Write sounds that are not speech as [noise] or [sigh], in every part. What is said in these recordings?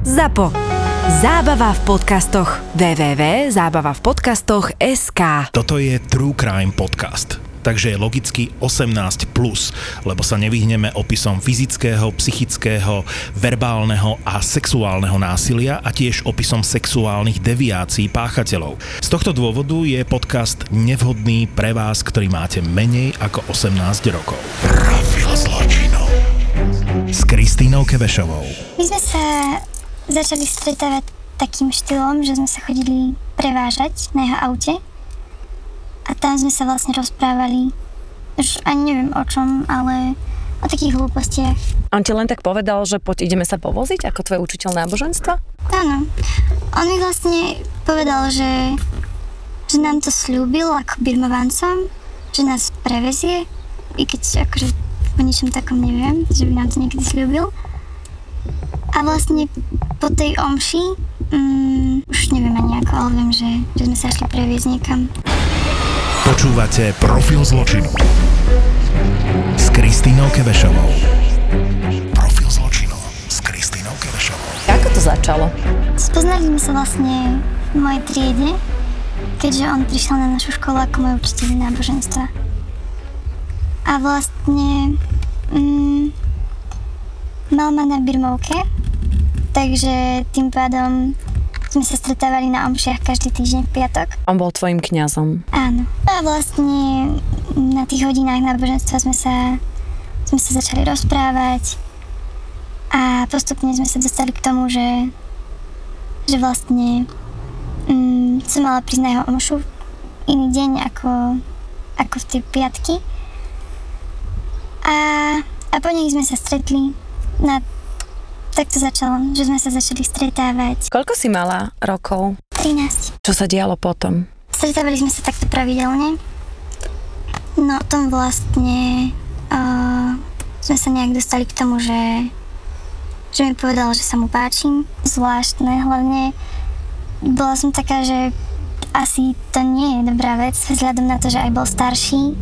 ZAPO. Zábava v podcastoch. www.zábavavpodcastoch.sk Toto je True Crime Podcast. Takže je logicky 18+, plus, lebo sa nevyhneme opisom fyzického, psychického, verbálneho a sexuálneho násilia a tiež opisom sexuálnych deviácií páchateľov. Z tohto dôvodu je podcast nevhodný pre vás, ktorý máte menej ako 18 rokov. Profil zločinov s Kristínou Kevešovou. My sme sa začali stretávať takým štýlom, že sme sa chodili prevážať na jeho aute a tam sme sa vlastne rozprávali už ani neviem o čom, ale o takých hlúpostiach. On ti len tak povedal, že poď ideme sa povoziť ako tvoj učiteľ náboženstva? Áno. On mi vlastne povedal, že, že nám to slúbil ako birmovancom, že nás prevezie, i keď akože o ničom takom neviem, že by nám to niekedy slúbil. A vlastne po tej omši, mm, už neviem ani ako, ale viem, že, že sme sa šli previesť niekam. Počúvate Profil zločinu s Kristínou Kevešovou. Profil zločinu s Kristínou Kevešovou. Ako to začalo? Spoznali sme sa vlastne v mojej triede, keďže on prišiel na našu školu ako môj učiteľ náboženstva. A vlastne mm, mal ma na birmovke, takže tým pádom sme sa stretávali na omšiach každý týždeň v piatok. On bol tvojim kňazom. Áno. A vlastne na tých hodinách náboženstva sme sa, sme sa začali rozprávať a postupne sme sa dostali k tomu, že, že vlastne mm, som mala prísť na jeho omšu iný deň ako, ako v tie piatky. A, a po nich sme sa stretli na tak to začalo, že sme sa začali stretávať. Koľko si mala rokov? 13. Čo sa dialo potom? Stretávali sme sa takto pravidelne. No tom vlastne uh, sme sa nejak dostali k tomu, že, že mi povedal, že sa mu páčim. Zvláštne, hlavne bola som taká, že asi to nie je dobrá vec, vzhľadom na to, že aj bol starší.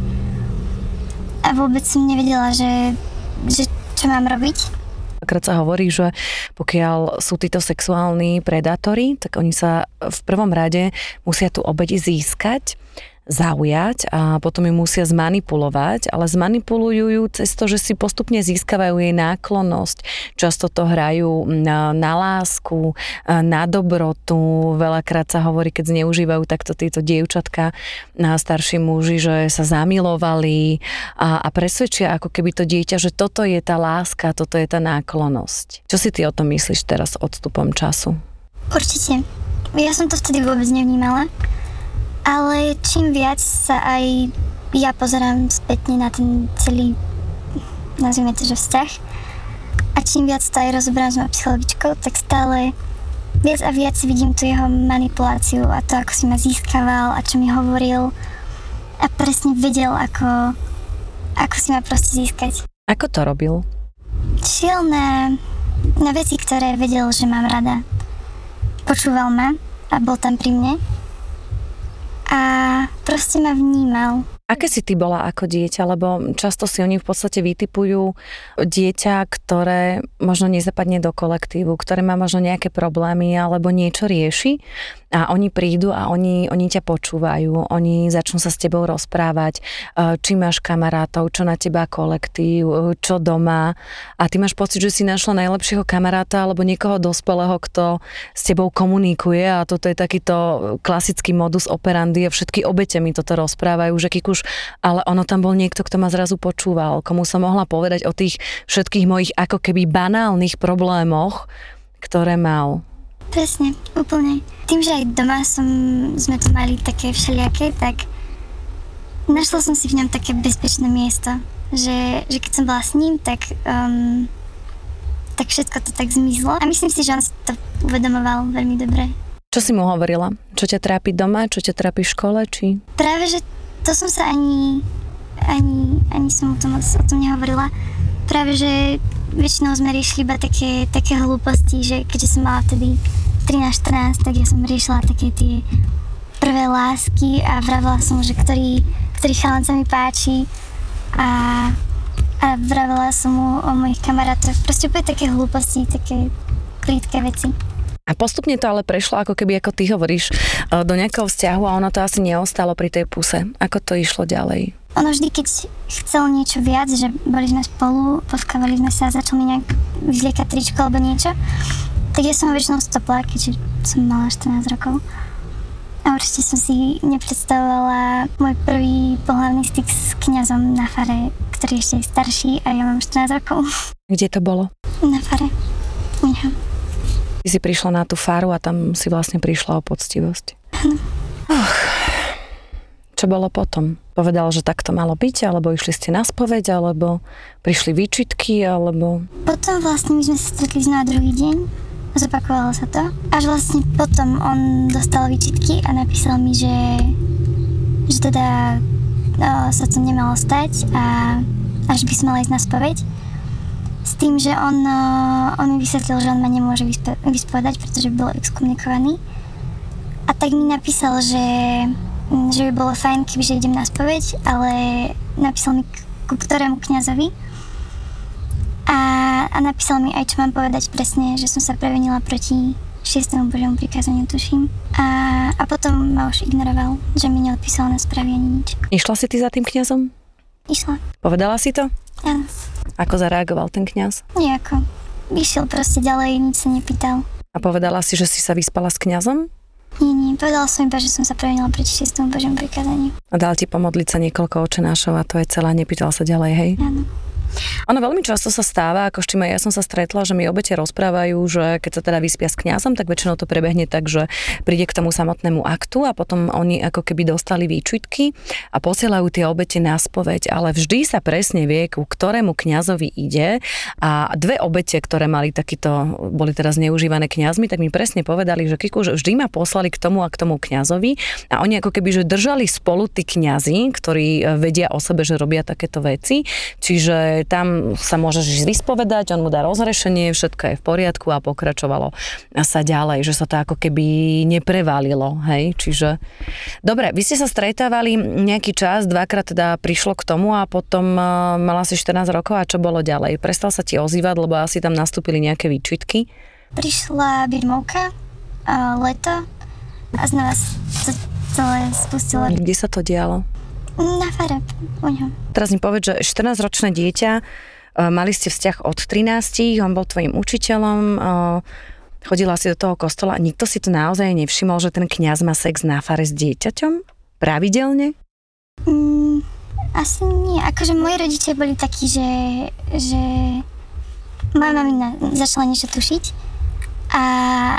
A vôbec som nevedela, že, že čo mám robiť. Krát sa hovorí, že pokiaľ sú títo sexuálni predátori, tak oni sa v prvom rade musia tú obeď získať zaujať a potom ju musia zmanipulovať, ale zmanipulujú ju cez to, že si postupne získavajú jej náklonnosť. Často to hrajú na, na lásku, na dobrotu. Veľakrát sa hovorí, keď zneužívajú takto títo dievčatka na starší muži, že sa zamilovali a, a presvedčia ako keby to dieťa, že toto je tá láska, toto je tá náklonnosť. Čo si ty o tom myslíš teraz odstupom času? Určite. Ja som to vtedy vôbec nevnímala ale čím viac sa aj ja pozerám spätne na ten celý, nazvime to, že vzťah, a čím viac to aj rozoberám s mojou psychologičkou, tak stále viac a viac vidím tu jeho manipuláciu a to, ako si ma získaval a čo mi hovoril a presne vedel, ako, ako si ma proste získať. Ako to robil? Šiel na, na veci, ktoré vedel, že mám rada. Počúval ma a bol tam pri mne a proste ma vnímal. Aké si ty bola ako dieťa? Lebo často si oni v podstate vytipujú dieťa, ktoré možno nezapadne do kolektívu, ktoré má možno nejaké problémy alebo niečo rieši a oni prídu a oni, oni ťa počúvajú, oni začnú sa s tebou rozprávať, e, či máš kamarátov, čo na teba kolektív, e, čo doma a ty máš pocit, že si našla najlepšieho kamaráta alebo niekoho dospelého, kto s tebou komunikuje a toto je takýto klasický modus operandi a všetky obete mi toto rozprávajú, že Kikuš ale ono tam bol niekto, kto ma zrazu počúval, komu som mohla povedať o tých všetkých mojich ako keby banálnych problémoch, ktoré mal. Presne, úplne. Tým, že aj doma som, sme to mali také všelijaké, tak našla som si v ňom také bezpečné miesto. Že, že keď som bola s ním, tak, um, tak všetko to tak zmizlo. A myslím si, že on si to uvedomoval veľmi dobre. Čo si mu hovorila? Čo ťa trápi doma? Čo ťa trápi v škole? Či... Práve, že to som sa ani, ani, ani som o tom moc o tom nehovorila. Práve, že väčšinou sme riešili iba také, také hlúposti, že keďže som mala vtedy 13-14, tak ja som riešila také tie prvé lásky a vravila som, že ktorý, ktorý chalan sa mi páči a, a vravila som mu o mojich kamarátoch. Proste úplne také hlúposti, také, plítke veci. A postupne to ale prešlo, ako keby, ako ty hovoríš, e, do nejakého vzťahu a ono to asi neostalo pri tej puse. Ako to išlo ďalej? Ono vždy, keď chcel niečo viac, že boli sme spolu, potkávali sme sa a začal mi nejak vyzliekať tričko alebo niečo, tak ja som väčšinou stopla, keďže som mala 14 rokov. A určite som si nepredstavovala môj prvý pohľavný styk s kňazom na fare, ktorý je ešte starší a ja mám 14 rokov. Kde to bolo? Na fare. Ja. Ty si prišla na tú faru a tam si vlastne prišla o poctivosť. Och. Čo bolo potom? Povedal, že tak to malo byť, alebo išli ste na spoveď, alebo prišli výčitky, alebo... Potom vlastne my sme sa stretli znova druhý deň, zopakovalo sa to. Až vlastne potom on dostal výčitky a napísal mi, že, že teda o, sa to nemalo stať a až by som mala ísť na spoveď. S tým, že on, o, on mi vysvetlil, že on ma nemôže vyspo- vyspovedať, pretože bol exkomunikovaný. A tak mi napísal, že že by bolo fajn, kebyže idem na spoveď, ale napísal mi ku ktorému kňazovi. A, a napísal mi aj, čo mám povedať presne, že som sa prevenila proti šiestému Božiemu prikázaniu, tuším. A, a potom ma už ignoroval, že mi neodpísal na správy ani nič. Išla si ty za tým kňazom? Išla. Povedala si to? Áno. Ako zareagoval ten kňaz? Nejako. Išiel proste ďalej, nič sa nepýtal. A povedala si, že si sa vyspala s kňazom? Nie, nie, povedala som iba, že som sa previnila proti šiestému Božiemu prikázaniu. A dal ti pomodliť sa niekoľko očenášov a to je celé, nepýtal sa ďalej, hej? Áno. Ono veľmi často sa stáva, ako štime, ja som sa stretla, že mi obete rozprávajú, že keď sa teda vyspia s kňazom, tak väčšinou to prebehne tak, že príde k tomu samotnému aktu a potom oni ako keby dostali výčitky a posielajú tie obete na spoveď, ale vždy sa presne vie, ku ktorému kňazovi ide. A dve obete, ktoré mali takýto, boli teraz neužívané kňazmi, tak mi presne povedali, že Kiku, že vždy ma poslali k tomu a k tomu kňazovi. A oni ako keby, že držali spolu tí kňazi, ktorí vedia o sebe, že robia takéto veci, čiže tam sa môžeš vyspovedať, on mu dá rozrešenie, všetko je v poriadku a pokračovalo sa ďalej, že sa to ako keby neprevalilo, hej, čiže dobre, vy ste sa stretávali nejaký čas, dvakrát teda prišlo k tomu a potom uh, mala si 14 rokov a čo bolo ďalej? Prestal sa ti ozývať, lebo asi tam nastúpili nejaké výčitky? Prišla birmovka, uh, leto a znova sa to celé spustilo. Kde sa to dialo? Na fare, u ňom. Teraz mi povedz, že 14-ročné dieťa, e, mali ste vzťah od 13, on bol tvojim učiteľom, e, chodila si do toho kostola a nikto si to naozaj nevšimol, že ten kňaz má sex na fare s dieťaťom? Pravidelne? Mm, asi nie. Akože moji rodičia boli takí, že, že moja mamina začala niečo tušiť a,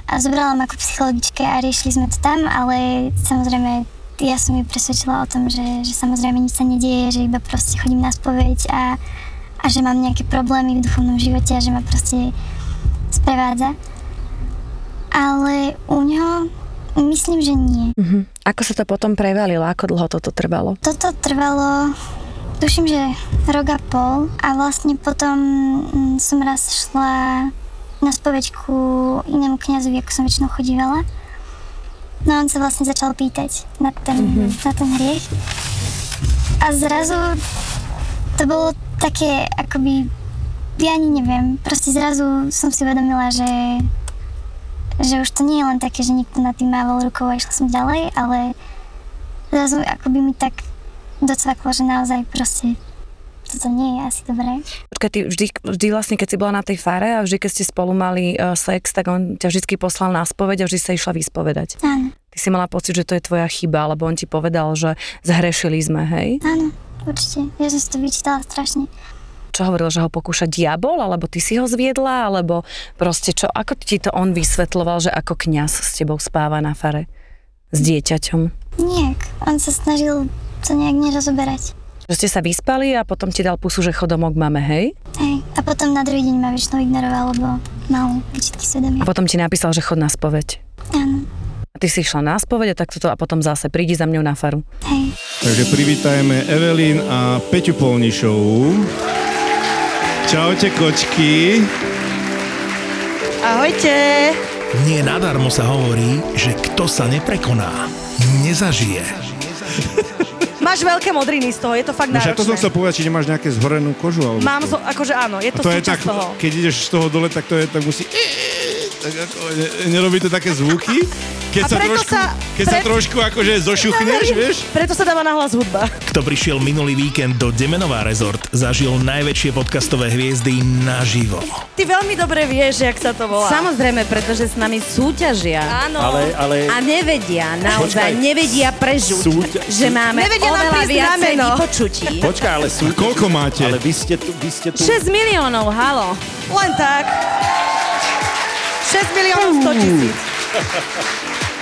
a zobrala ma ako psychologičke a riešili sme to tam, ale samozrejme ja som ju presvedčila o tom, že, že samozrejme nič sa nedieje, že iba proste chodím na spoveď a, a že mám nejaké problémy v duchovnom živote a že ma proste sprevádza. Ale u ňoho myslím, že nie. Uh-huh. Ako sa to potom prevalilo? Ako dlho toto trvalo? Toto trvalo, tuším, že rok a pol a vlastne potom mm, som raz šla na spoveďku inému kňazovi, ako som väčšinou chodívala. No on sa vlastne začal pýtať na ten, mm-hmm. na ten hriech. A zrazu to bolo také akoby, ja ani neviem, proste zrazu som si uvedomila, že, že už to nie je len také, že niekto nad tým mával rukou a išla som ďalej, ale zrazu akoby mi tak docvaklo, že naozaj proste toto nie je asi dobré. Počkaj, ty vždy, vždy vlastne, keď si bola na tej fare a vždy, keď ste spolu mali uh, sex, tak on ťa vždy poslal na spoveď a vždy sa išla vyspovedať. Áno. Ty si mala pocit, že to je tvoja chyba, lebo on ti povedal, že zhrešili sme, hej? Áno, určite. Ja som si to vyčítala strašne. Čo hovoril, že ho pokúša diabol, alebo ty si ho zviedla, alebo proste čo, ako ti to on vysvetloval, že ako kňaz s tebou spáva na fare? S dieťaťom? Nijak. On sa snažil to nejak nerozoberať. Že ste sa vyspali a potom ti dal pusu, že chodomok máme, hej? Hej. A potom na druhý deň ma väčšinou ignoroval, lebo mal výčitky svedomia. A potom ti napísal, že chod na spoveď. Áno. A ty si išla na spoveď a tak toto a potom zase prídi za mňou na faru. Hej. Takže privítajme Evelyn a Peťu Polnišovú. Čaute kočky. Ahojte. Nie nadarmo sa hovorí, že kto sa neprekoná, nezažije. Máš veľké modriny z toho, je to fakt No, však to som náročné. chcel povedať, či nemáš nejaké zhorenú kožu. Alebo Mám, čo. zo, akože áno, je to, to je tak, toho. keď ideš z toho dole, tak to je, tak musí... tak ako, ne, nerobí to také zvuky? Keď A sa, preto trošku, sa- keď sa pred- trošku akože zošuchneš, [laughs] vieš? Preto sa dáva nahlas hudba. Kto prišiel minulý víkend do Demenová rezort, zažil najväčšie podcastové hviezdy naživo. Ty veľmi dobre vieš, jak sa to volá. Samozrejme, pretože s nami súťažia. Áno. Ale, ale... A nevedia, naozaj Počkaj. nevedia prežuť, Súťa- že máme Nevedia oveľa viacej vypočutí. [laughs] Počkaj, ale sú... Koľko máte? Ale vy ste tu... Vy ste tu... 6 miliónov, halo. Len tak. 6 miliónov 100 tisíc. [laughs]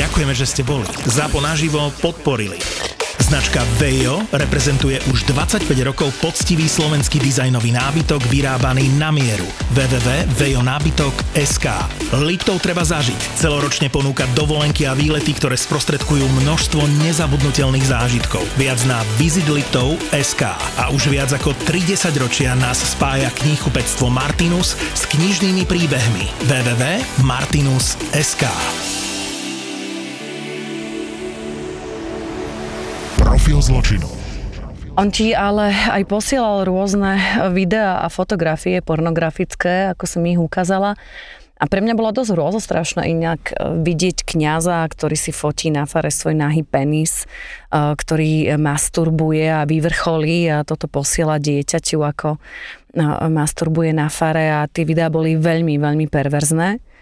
Ďakujeme, že ste boli. Zapo naživo podporili. Značka Vejo reprezentuje už 25 rokov poctivý slovenský dizajnový nábytok vyrábaný na mieru. www.vejonábytok.sk Liptov treba zažiť. Celoročne ponúka dovolenky a výlety, ktoré sprostredkujú množstvo nezabudnutelných zážitkov. Viac na visitliptov.sk A už viac ako 30 ročia nás spája knihkupectvo Martinus s knižnými príbehmi. www.martinus.sk Profil zločinu. On ti ale aj posielal rôzne videá a fotografie pornografické, ako som ich ukázala. A pre mňa bola dosť hrôzostrašná inak e, vidieť kňaza, ktorý si fotí na fare svoj nahý penis, e, ktorý masturbuje a vyvrcholí a toto posiela dieťaťu, ako e, masturbuje na fare a tie videá boli veľmi, veľmi perverzné.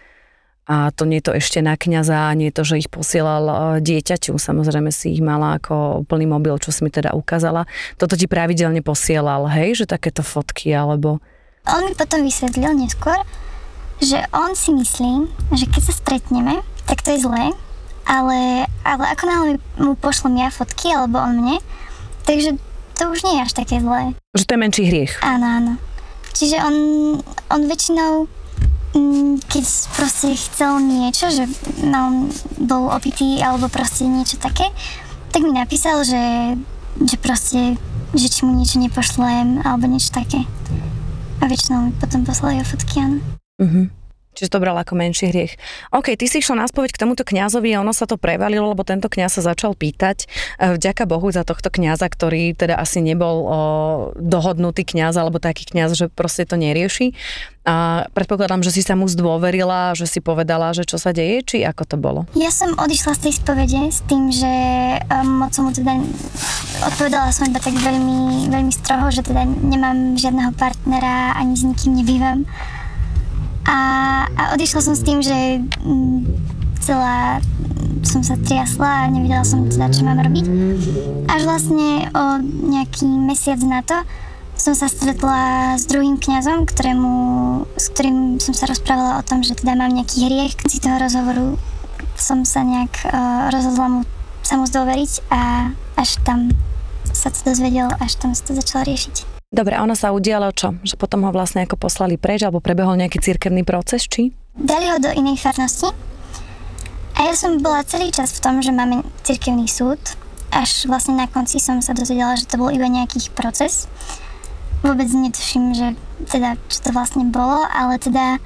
A to nie je to ešte na kňaza, nie je to, že ich posielal e, dieťaťu. Samozrejme si ich mala ako plný mobil, čo si mi teda ukázala. Toto ti pravidelne posielal, hej, že takéto fotky, alebo... On mi potom vysvetlil neskôr, že on si myslí, že keď sa stretneme, tak to je zlé, ale, ale ako náhle mu pošlem ja fotky, alebo on mne, takže to už nie je až také zlé. Že to je menší hriech. Áno, áno. Čiže on, on väčšinou, keď proste chcel niečo, že mal, bol opitý alebo proste niečo také, tak mi napísal, že, že proste, že či mu niečo nepošlem alebo niečo také. A väčšinou mi potom poslali o fotky, áno. Mhm. Čiže to bral ako menší hriech. OK, ty si išla na spoveď k tomuto kňazovi a ono sa to prevalilo, lebo tento kňaz sa začal pýtať. E, Vďaka Bohu za tohto kňaza, ktorý teda asi nebol o, dohodnutý kňaz alebo taký kňaz, že proste to nerieši. A predpokladám, že si sa mu zdôverila, že si povedala, že čo sa deje, či ako to bolo? Ja som odišla z tej spovede s tým, že um, moc som mu teda odpovedala som iba tak veľmi, veľmi stroho, že teda nemám žiadneho partnera, ani s nikým nebývam. A, a odišla som s tým, že mm, celá som sa triasla a nevedela som teda, čo mám robiť. Až vlastne o nejaký mesiac na to som sa stretla s druhým kňazom, ktorému, s ktorým som sa rozprávala o tom, že teda mám nejaký hriech. Z toho rozhovoru som sa nejak uh, rozhodla mu, sa mu zdôveriť a až tam sa to dozvedel, až tam sa to začalo riešiť. Dobre, a ono sa udialo čo? Že potom ho vlastne ako poslali preč, alebo prebehol nejaký cirkevný proces, či? Dali ho do inej farnosti a ja som bola celý čas v tom, že máme cirkevný súd. Až vlastne na konci som sa dozvedela, že to bol iba nejaký proces. Vôbec netuším, že teda, čo to vlastne bolo, ale teda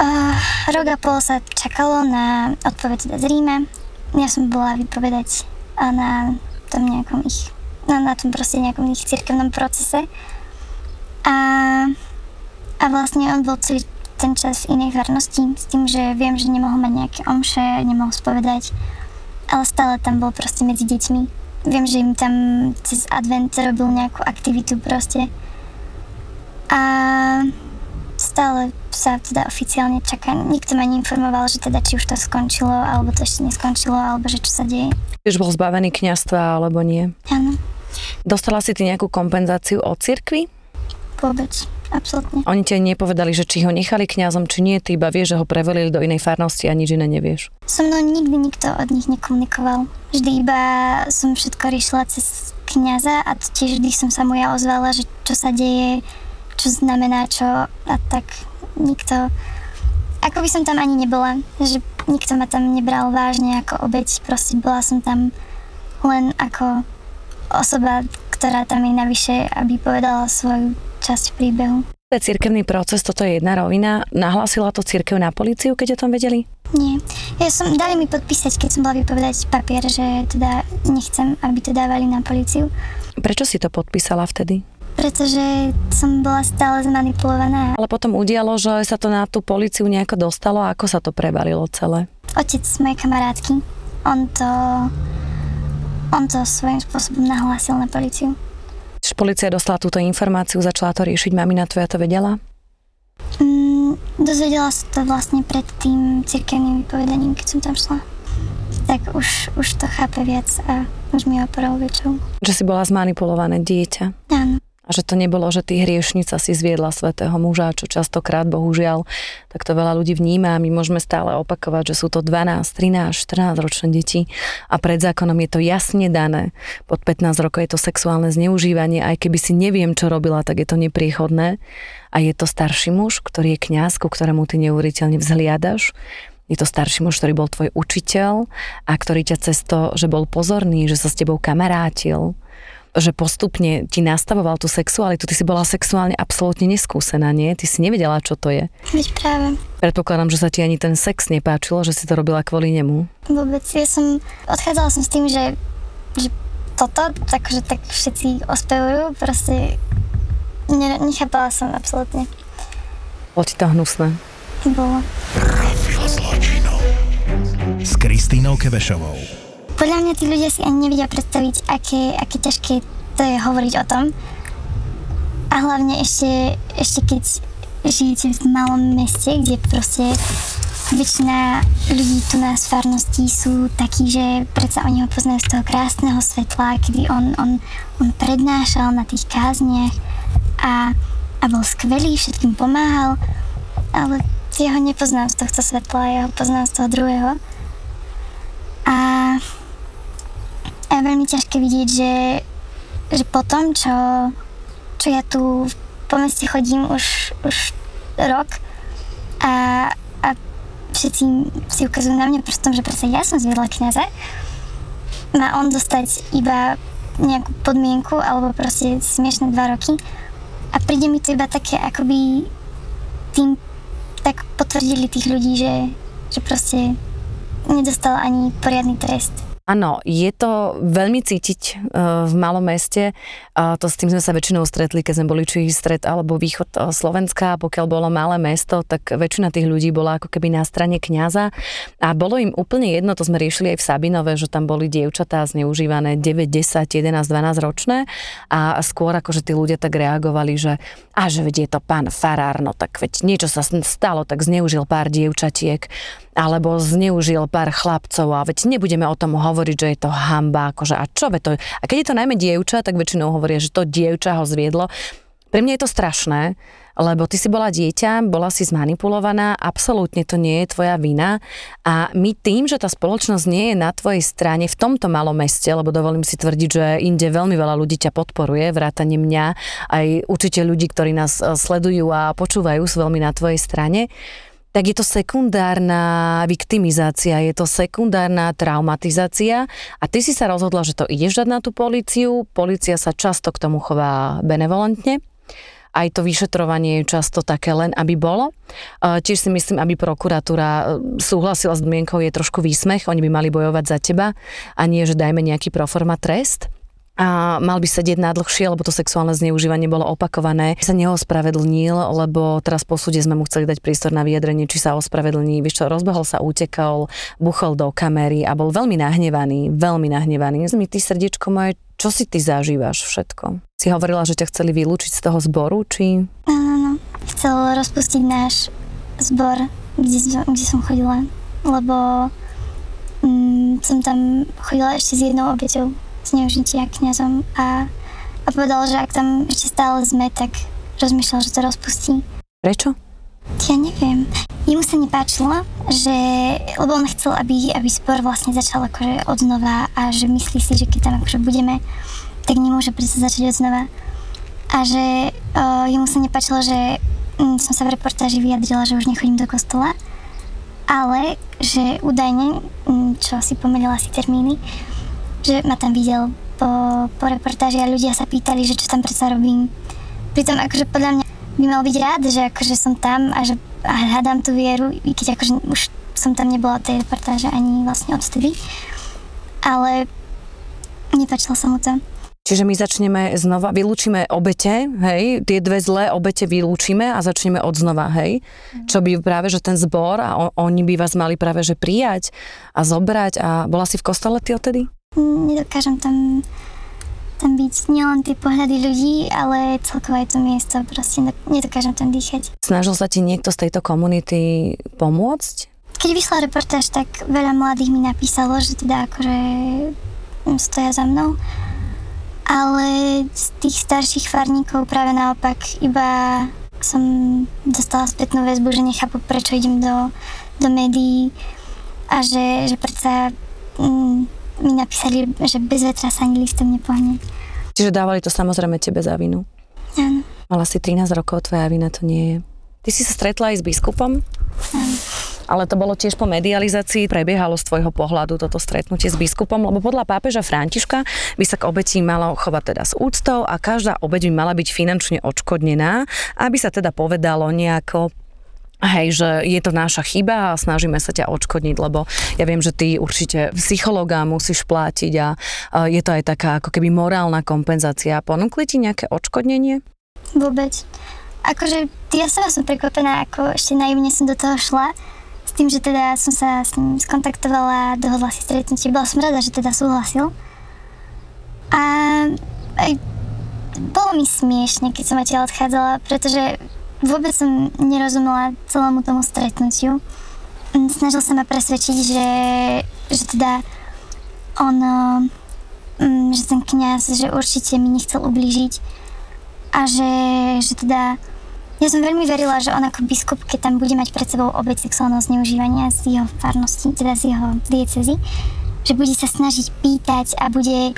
uh, rok a pol sa čakalo na odpoveď teda z Ríme. Ja som bola vypovedať na tom nejakom ich, no, na tom proste nejakom ich cirkevnom procese. A, a vlastne on bol celý ten čas v inej farnosti s tým, že viem, že nemohol mať nejaké omše, nemohol spovedať, ale stále tam bol proste medzi deťmi. Viem, že im tam cez advent robil nejakú aktivitu proste. A stále sa teda oficiálne čaká. Nikto ma neinformoval, že teda či už to skončilo, alebo to ešte neskončilo, alebo že čo sa deje. Už bol zbavený kňastva, alebo nie? Áno, Dostala si ty nejakú kompenzáciu od cirkvi? vôbec, absolútne. Oni ti nepovedali, že či ho nechali kňazom, či nie, ty iba vieš, že ho prevelili do inej farnosti a nič iné nevieš. So mnou nikdy nikto od nich nekomunikoval. Vždy iba som všetko riešila cez kniaza a tiež vždy som sa mu ja ozvala, že čo sa deje, čo znamená čo a tak nikto. ako by som tam ani nebola, že nikto ma tam nebral vážne ako obeď, proste bola som tam len ako osoba, ktorá tam je navyše, aby povedala svoju časť príbehu. To je cirkevný proces, toto je jedna rovina. Nahlásila to cirkev na políciu, keď o tom vedeli? Nie. Ja som, dali mi podpísať, keď som bola vypovedať papier, že teda nechcem, aby to dávali na políciu. Prečo si to podpísala vtedy? Pretože som bola stále zmanipulovaná. Ale potom udialo, že sa to na tú políciu nejako dostalo a ako sa to prebalilo celé? Otec mojej kamarátky, on to, on to svojím spôsobom nahlásil na políciu. Čiže policia dostala túto informáciu, začala to riešiť, mamina tvoja to vedela? Mm, dozvedela sa to vlastne pred tým cirkevným vypovedaním, keď som tam šla. Tak už, už to chápe viac a už mi oporol väčšou. Že si bola zmanipulované dieťa? Áno. A že to nebolo, že ty hriešnica si zviedla svetého muža, čo častokrát, bohužiaľ, tak to veľa ľudí vníma my môžeme stále opakovať, že sú to 12, 13, 14 ročné deti a pred zákonom je to jasne dané. Pod 15 rokov je to sexuálne zneužívanie, aj keby si neviem, čo robila, tak je to nepriechodné. A je to starší muž, ktorý je kňaz, ku ktorému ty neuveriteľne vzhliadaš. Je to starší muž, ktorý bol tvoj učiteľ a ktorý ťa cez to, že bol pozorný, že sa s tebou kamarátil, že postupne ti nastavoval tú sexualitu. Ty si bola sexuálne absolútne neskúsená, nie? Ty si nevedela, čo to je. Veď práve. Predpokladám, že sa ti ani ten sex nepáčilo, že si to robila kvôli nemu. Vôbec, ja som, odchádzala som s tým, že, že toto, takže tak všetci ospevujú, proste ne, nechápala som absolútne. Bolo ti to hnusné. Bolo. S Kristínou Kevešovou. Podľa mňa tí ľudia si ani nevedia predstaviť, aké, aké ťažké to je hovoriť o tom. A hlavne ešte, ešte keď žijete v malom meste, kde proste väčšina ľudí tu na farnosti sú takí, že predsa oni ho poznajú z toho krásneho svetla, kedy on, on, on prednášal na tých kázniach a, a bol skvelý, všetkým pomáhal, ale ja ho nepoznám z tohto svetla, ja ho poznám z toho druhého. A veľmi ťažké vidieť, že, že po tom, čo, čo ja tu po meste chodím už, už rok a, a všetci si ukazujú na mňa prstom, že proste ja som zviedla kniaza, má on dostať iba nejakú podmienku alebo proste smiešne dva roky a príde mi to iba také akoby tým tak potvrdili tých ľudí, že, že proste nedostal ani poriadny trest. Áno, je to veľmi cítiť uh, v malom meste. To s tým sme sa väčšinou stretli, keď sme boli či stred alebo východ uh, Slovenska. Pokiaľ bolo malé mesto, tak väčšina tých ľudí bola ako keby na strane kňaza. A bolo im úplne jedno, to sme riešili aj v Sabinove, že tam boli dievčatá zneužívané 9, 10, 11, 12 ročné. A skôr akože tí ľudia tak reagovali, že a že veď je to pán farár, no tak veď niečo sa stalo, tak zneužil pár dievčatiek alebo zneužil pár chlapcov a veď nebudeme o tom hovoriť, že je to hamba, akože a čo to A keď je to najmä dievča, tak väčšinou hovoria, že to dievča ho zviedlo. Pre mňa je to strašné, lebo ty si bola dieťa, bola si zmanipulovaná, absolútne to nie je tvoja vina a my tým, že tá spoločnosť nie je na tvojej strane v tomto malom meste, lebo dovolím si tvrdiť, že inde veľmi veľa ľudí ťa podporuje, vrátane mňa, aj určite ľudí, ktorí nás eh, sledujú a počúvajú, sú veľmi na tvojej strane, tak je to sekundárna viktimizácia, je to sekundárna traumatizácia. A ty si sa rozhodla, že to ideš dať na tú políciu, polícia sa často k tomu chová benevolentne, aj to vyšetrovanie je často také len, aby bolo. Tiež si myslím, aby prokuratúra e, súhlasila s dmienkou, je trošku výsmech, oni by mali bojovať za teba a nie, že dajme nejaký proforma trest a mal by sedieť na dlhšie, lebo to sexuálne zneužívanie bolo opakované. Sa neospravedlnil, lebo teraz po súde sme mu chceli dať prístor na vyjadrenie, či sa ospravedlní. Vieš čo, rozbehol sa, utekal, buchol do kamery a bol veľmi nahnevaný, veľmi nahnevaný. Mi ty srdiečko moje, čo si ty zažívaš všetko? Si hovorila, že ťa chceli vylúčiť z toho zboru, či? Áno. Chcel rozpustiť náš zbor, kde, kde som chodila, lebo mm, som tam chodila ešte s jednou obeťou zneužitia kňazom a, a povedal, že ak tam ešte stále sme, tak rozmýšľal, že to rozpustí. Prečo? Ja neviem. Jemu sa nepáčilo, že, lebo on chcel, aby, aby spor vlastne začal akože od znova a že myslí si, že keď tam akože budeme, tak nemôže predsa začať od znova. A že o, jemu sa nepáčilo, že m, mm, som sa v reportáži vyjadrila, že už nechodím do kostola ale že údajne, mm, čo si pomerila si termíny, že ma tam videl po, po reportáži a ľudia sa pýtali, že čo tam predsa robím. Pritom akože podľa mňa by mal byť rád, že akože som tam a že a hľadám tú vieru, i keď akože už som tam nebola tej reportáže ani vlastne odtedy. Ale nepačilo sa mu to. Čiže my začneme znova, vylúčime obete, hej, tie dve zlé obete vylúčime a začneme od znova, hej. Čo by práve, že ten zbor a on, oni by vás mali práve, že prijať a zobrať a bola si v kostole ty odtedy? Nedokážem tam, tam byť nielen tie pohľady ľudí, ale celkovo aj to miesto, proste nedokážem tam dýchať. Snažil sa ti niekto z tejto komunity pomôcť? Keď vyšla reportáž, tak veľa mladých mi napísalo, že teda akože stoja za mnou ale z tých starších farníkov práve naopak iba som dostala spätnú väzbu, že nechápu, prečo idem do, do médií a že, že predsa mm, mi napísali, že bez vetra sa ani listom nepohne. Čiže dávali to samozrejme tebe za vinu? Áno. Mala si 13 rokov, tvoja vina to nie je. Ty si sa stretla aj s biskupom? Áno ale to bolo tiež po medializácii, prebiehalo z tvojho pohľadu toto stretnutie s biskupom, lebo podľa pápeža Františka by sa k obeti malo chovať teda s úctou a každá obeť by mala byť finančne odškodnená, aby sa teda povedalo nejako Hej, že je to naša chyba a snažíme sa ťa odškodniť, lebo ja viem, že ty určite psychologa musíš platiť a je to aj taká ako keby morálna kompenzácia. Ponúkli ti nejaké odškodnenie? Vôbec. Akože ja sama som prekvapená, ako ešte naivne som do toho šla tým, že teda som sa s ním skontaktovala, dohodla si stretnutie, bola som rada, že teda súhlasil. A aj bolo mi smiešne, keď som odtiaľ odchádzala, pretože vôbec som nerozumela celému tomu stretnutiu. Snažil sa ma presvedčiť, že, že teda on, mm, že ten kniaz, že určite mi nechcel ublížiť a že, že teda ja som veľmi verila, že on ako biskup, keď tam bude mať pred sebou obec sexuálneho zneužívania z jeho farnosti, teda z jeho diecezy, že bude sa snažiť pýtať a bude,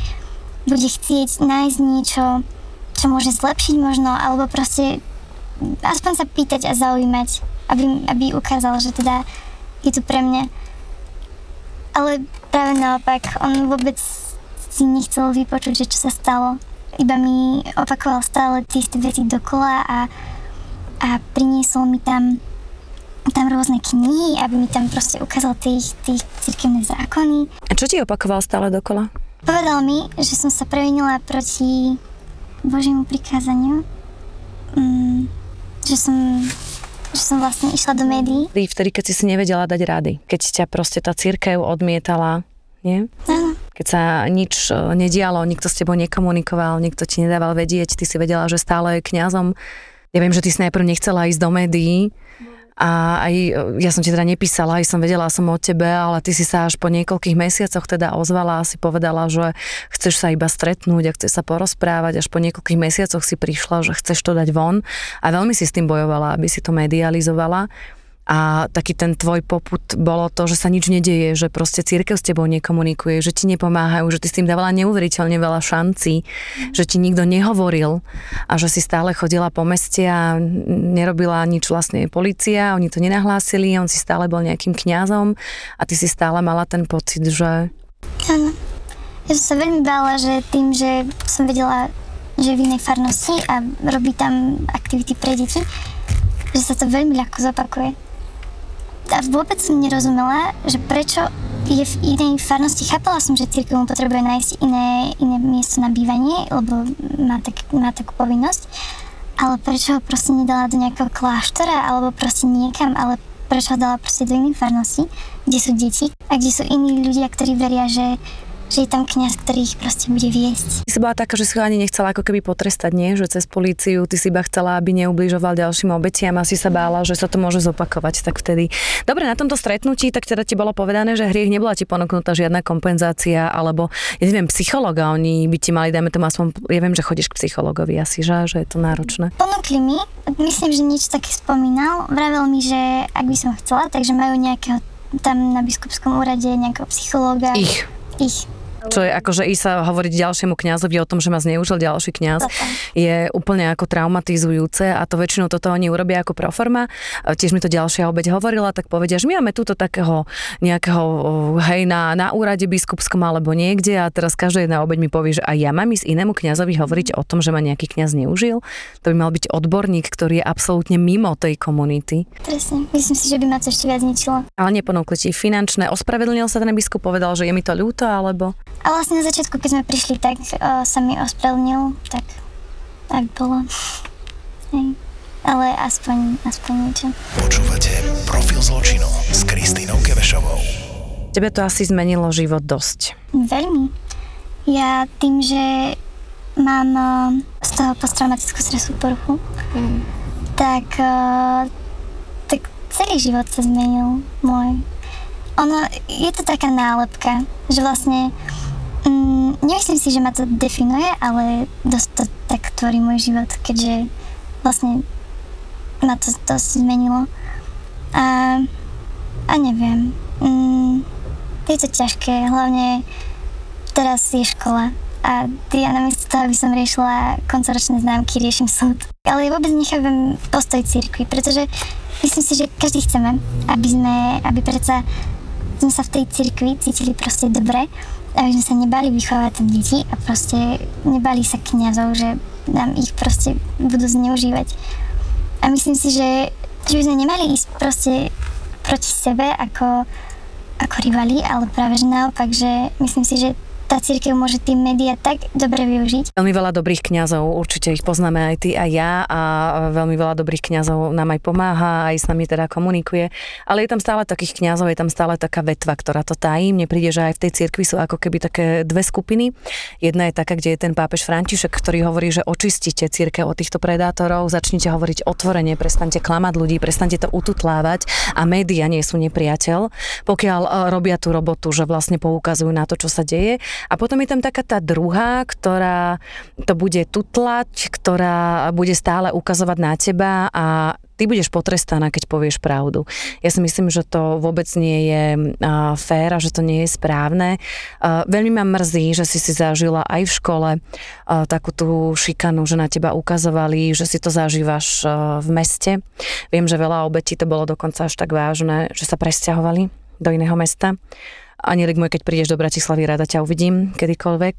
bude chcieť nájsť niečo, čo môže zlepšiť možno, alebo proste aspoň sa pýtať a zaujímať, aby, aby ukázal, že teda je tu pre mňa. Ale práve naopak, on vôbec si nechcel vypočuť, že čo sa stalo. Iba mi opakoval stále tie isté veci dokola a a priniesol mi tam tam rôzne knihy, aby mi tam proste ukázal tých, tých cirkevné zákony. A čo ti opakoval stále dokola? Povedal mi, že som sa previnila proti Božiemu prikázaniu, mm, že som že som vlastne išla do médií. Vtedy, keď si si nevedela dať rady, keď ťa proste tá církev odmietala, nie? Áno. Keď sa nič e, nedialo, nikto s tebou nekomunikoval, nikto ti nedával vedieť, ty si vedela, že stále je kňazom, ja viem, že ty si najprv nechcela ísť do médií, a aj ja som ti teda nepísala, aj som vedela som o tebe, ale ty si sa až po niekoľkých mesiacoch teda ozvala a si povedala, že chceš sa iba stretnúť a chceš sa porozprávať. Až po niekoľkých mesiacoch si prišla, že chceš to dať von a veľmi si s tým bojovala, aby si to medializovala a taký ten tvoj poput bolo to, že sa nič nedieje, že proste církev s tebou nekomunikuje, že ti nepomáhajú, že ty s tým dávala neuveriteľne veľa šancí, že ti nikto nehovoril a že si stále chodila po meste a nerobila nič vlastne policia, oni to nenahlásili, on si stále bol nejakým kňazom a ty si stále mala ten pocit, že... Áno. Ja som sa veľmi bála, že tým, že som vedela, že v inej farnosti a robí tam aktivity pre deti, že sa to veľmi ľahko zopakuje a vôbec som nerozumela, že prečo je v inej farnosti. Chápala som, že církev potrebuje nájsť iné, iné miesto na bývanie, lebo má, tak, má takú povinnosť. Ale prečo ho proste nedala do nejakého kláštora alebo proste niekam, ale prečo ho dala proste do inej farnosti, kde sú deti a kde sú iní ľudia, ktorí veria, že že je tam kňaz, ktorý ich proste bude viesť. Ty si bola taká, že si ho ani nechcela ako keby potrestať, nie? Že cez políciu ty si iba chcela, aby neubližoval ďalším obetiam a si sa bála, že sa to môže zopakovať, tak vtedy. Dobre, na tomto stretnutí tak teda ti bolo povedané, že hriech nebola ti ponúknutá žiadna kompenzácia, alebo ja neviem, psychologa, oni by ti mali, dajme tomu aspoň, ja viem, že chodíš k psychologovi asi, že, že je to náročné. Ponúkli mi, myslím, že niečo také spomínal, vravel mi, že ak by som chcela, takže majú nejakého tam na biskupskom úrade nejakého psychológa. Ich. Ich Čo je akože ísť sa hovoriť ďalšiemu kňazovi o tom, že ma zneužil ďalší kňaz, je úplne ako traumatizujúce a to väčšinou toto oni urobia ako proforma. Tiež mi to ďalšia obeď hovorila, tak povedia, že my máme túto takého nejakého, hej, na, na úrade biskupskom alebo niekde a teraz každá jedna obeď mi povie, že aj ja mám ísť inému kňazovi hovoriť o tom, že ma nejaký kňaz zneužil. To by mal byť odborník, ktorý je absolútne mimo tej komunity. Presne. Myslím si, že by ma to ešte viac ničilo. Ale neponúkli ti finančné. Ospravedlnil sa ten biskup, povedal, že je mi to ľúto, alebo... A vlastne na začiatku, keď sme prišli, tak uh, sa mi ospravedlnil, tak tak bolo. Hej. Ale aspoň, aspoň niečo. Počúvate Profil zločinu s Kristínou Kevešovou. Tebe to asi zmenilo život dosť. Veľmi. Ja tým, že mám uh, z toho posttraumatickú stresovú poruchu, mm. tak, uh, tak celý život sa zmenil môj. Ono, je to taká nálepka, že vlastne mm, nemyslím si, že ma to definuje, ale dosť to tak tvorí môj život, keďže vlastne ma to dosť zmenilo. A, a neviem, mm, je to ťažké, hlavne teraz je škola a ja namiesto toho, aby som riešila koncoročné známky, riešim súd. Ale vôbec nechápem postoj cirkvi, pretože myslím si, že každý chceme, aby sme, aby predsa sme sa v tej cirkvi cítili proste dobre, aby sme sa nebali vychovať tam deti a proste nebali sa kniazov, že nám ich proste budú zneužívať. A myslím si, že, že by sme nemali ísť proste proti sebe ako, ako rivali, ale práve že naopak, že myslím si, že tá církev môže tým médiá tak dobre využiť. Veľmi veľa dobrých kňazov, určite ich poznáme aj ty a ja a veľmi veľa dobrých kňazov nám aj pomáha, aj s nami teda komunikuje, ale je tam stále takých kňazov, je tam stále taká vetva, ktorá to tají. Mne príde, že aj v tej cirkvi sú ako keby také dve skupiny. Jedna je taká, kde je ten pápež František, ktorý hovorí, že očistite církev od týchto predátorov, začnite hovoriť otvorene, prestante klamať ľudí, prestante to ututlávať a média nie sú nepriateľ, pokiaľ e, robia tú robotu, že vlastne poukazujú na to, čo sa deje a potom je tam taká tá druhá, ktorá to bude tutlať, ktorá bude stále ukazovať na teba a ty budeš potrestaná, keď povieš pravdu. Ja si myslím, že to vôbec nie je uh, fér a že to nie je správne. Uh, veľmi ma mrzí, že si si zažila aj v škole uh, takú tú šikanu, že na teba ukazovali, že si to zažívaš uh, v meste. Viem, že veľa obetí to bolo dokonca až tak vážne, že sa presťahovali do iného mesta. Anielik môj, keď prídeš do Bratislavy, rada ťa uvidím kedykoľvek.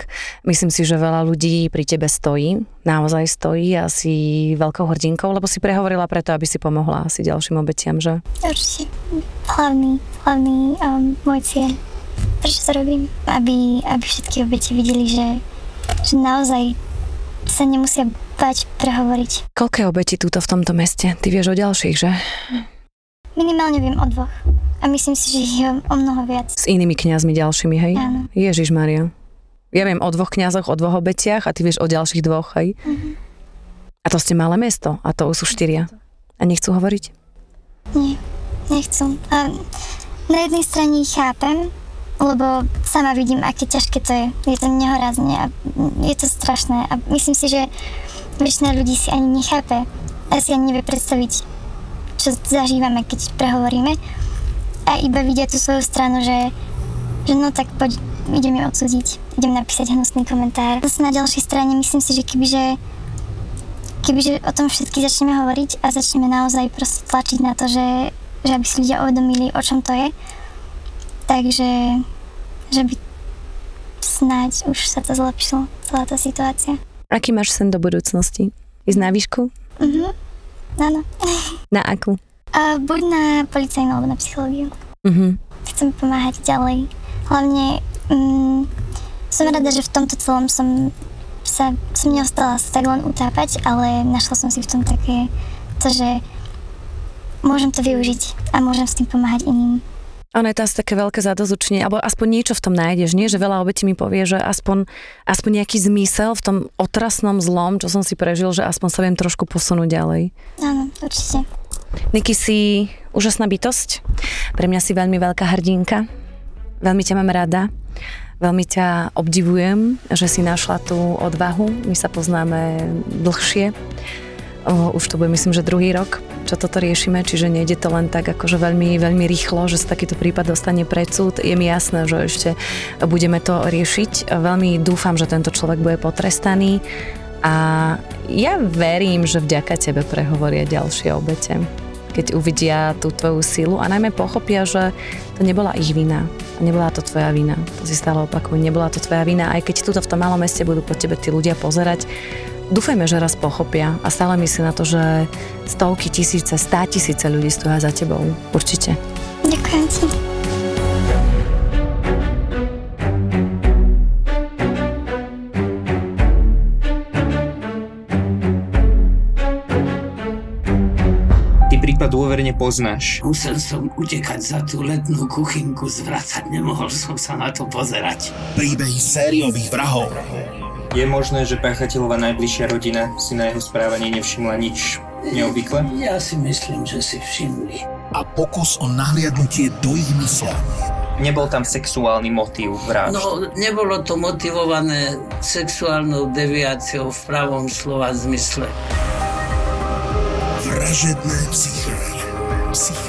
Myslím si, že veľa ľudí pri tebe stojí, naozaj stojí a si veľkou hrdinkou, lebo si prehovorila preto, aby si pomohla asi ďalším obetiam, že? Určite. Hlavný, hlavný um, môj cieľ. Prečo to robím? Aby, aby všetky obete videli, že, že naozaj sa nemusia bať prehovoriť. Koľko je obeti túto v tomto meste? Ty vieš o ďalších, že? Minimálne viem o dvoch. A myslím si, že ich je o mnoho viac. S inými kňazmi ďalšími, hej? Áno. Ježiš Maria. Ja viem o dvoch kňazoch, o dvoch obetiach a ty vieš o ďalších dvoch, hej? Mhm. A to ste malé mesto a to sú štyria. A nechcú hovoriť? Nie, nechcú. A na jednej strane ich chápem, lebo sama vidím, aké ťažké to je. Je to nehorazne a je to strašné. A myslím si, že väčšina ľudí si ani nechápe a si ani nevie predstaviť, čo zažívame, keď prehovoríme. A iba vidia tú svoju stranu, že, že no tak poď, idem ju odsúdiť, idem napísať hnusný komentár. Zase na ďalšej strane myslím si, že kebyže kebyže o tom všetky začneme hovoriť a začneme naozaj proste tlačiť na to, že, že aby si ľudia uvedomili, o čom to je, takže že by snáď už sa to zlepšilo, celá tá situácia. Aký máš sen do budúcnosti? Ísť na výšku? Mhm, áno. Na akú? A buď na policajnú alebo na psychológiu. Mhm. Chcem pomáhať ďalej. Hlavne mm, som rada, že v tomto celom som sa, som neostala sa tak len utápať, ale našla som si v tom také to, že môžem to využiť a môžem s tým pomáhať iným. Ono je to asi také veľké zadozučenie, alebo aspoň niečo v tom nájdeš, nie? Že veľa obetí mi povie, že aspoň, aspoň nejaký zmysel v tom otrasnom zlom, čo som si prežil, že aspoň sa viem trošku posunúť ďalej. Áno, určite. Niky si úžasná bytosť, pre mňa si veľmi veľká hrdinka, veľmi ťa mám rada, veľmi ťa obdivujem, že si našla tú odvahu, my sa poznáme dlhšie. O, už to bude myslím, že druhý rok, čo toto riešime, čiže nejde to len tak akože veľmi, veľmi rýchlo, že sa takýto prípad dostane pred súd. Je mi jasné, že ešte budeme to riešiť. Veľmi dúfam, že tento človek bude potrestaný a ja verím, že vďaka tebe prehovoria ďalšie obete keď uvidia tú tvoju silu a najmä pochopia, že to nebola ich vina. A nebola to tvoja vina. To si stále opakujem, nebola to tvoja vina. Aj keď tuto v tom malom meste budú po tebe tí ľudia pozerať, dúfajme, že raz pochopia a stále myslí na to, že stovky tisíce, stá tisíce ľudí stoja za tebou. Určite. Ďakujem ti. Ty prípad dôverne poznáš. Musel som utekať za tú letnú kuchynku, zvracať nemohol som sa na to pozerať. Príbehy sériových vrahov. Je možné, že páchateľová najbližšia rodina si na jeho správanie nevšimla nič neobvykle? Ja si myslím, že si všimli. A pokus o nahliadnutie do ich mysle. Nebol tam sexuálny motív vražd. No, nebolo to motivované sexuálnou deviáciou v pravom slova zmysle. Vražedné psyché. Psyché.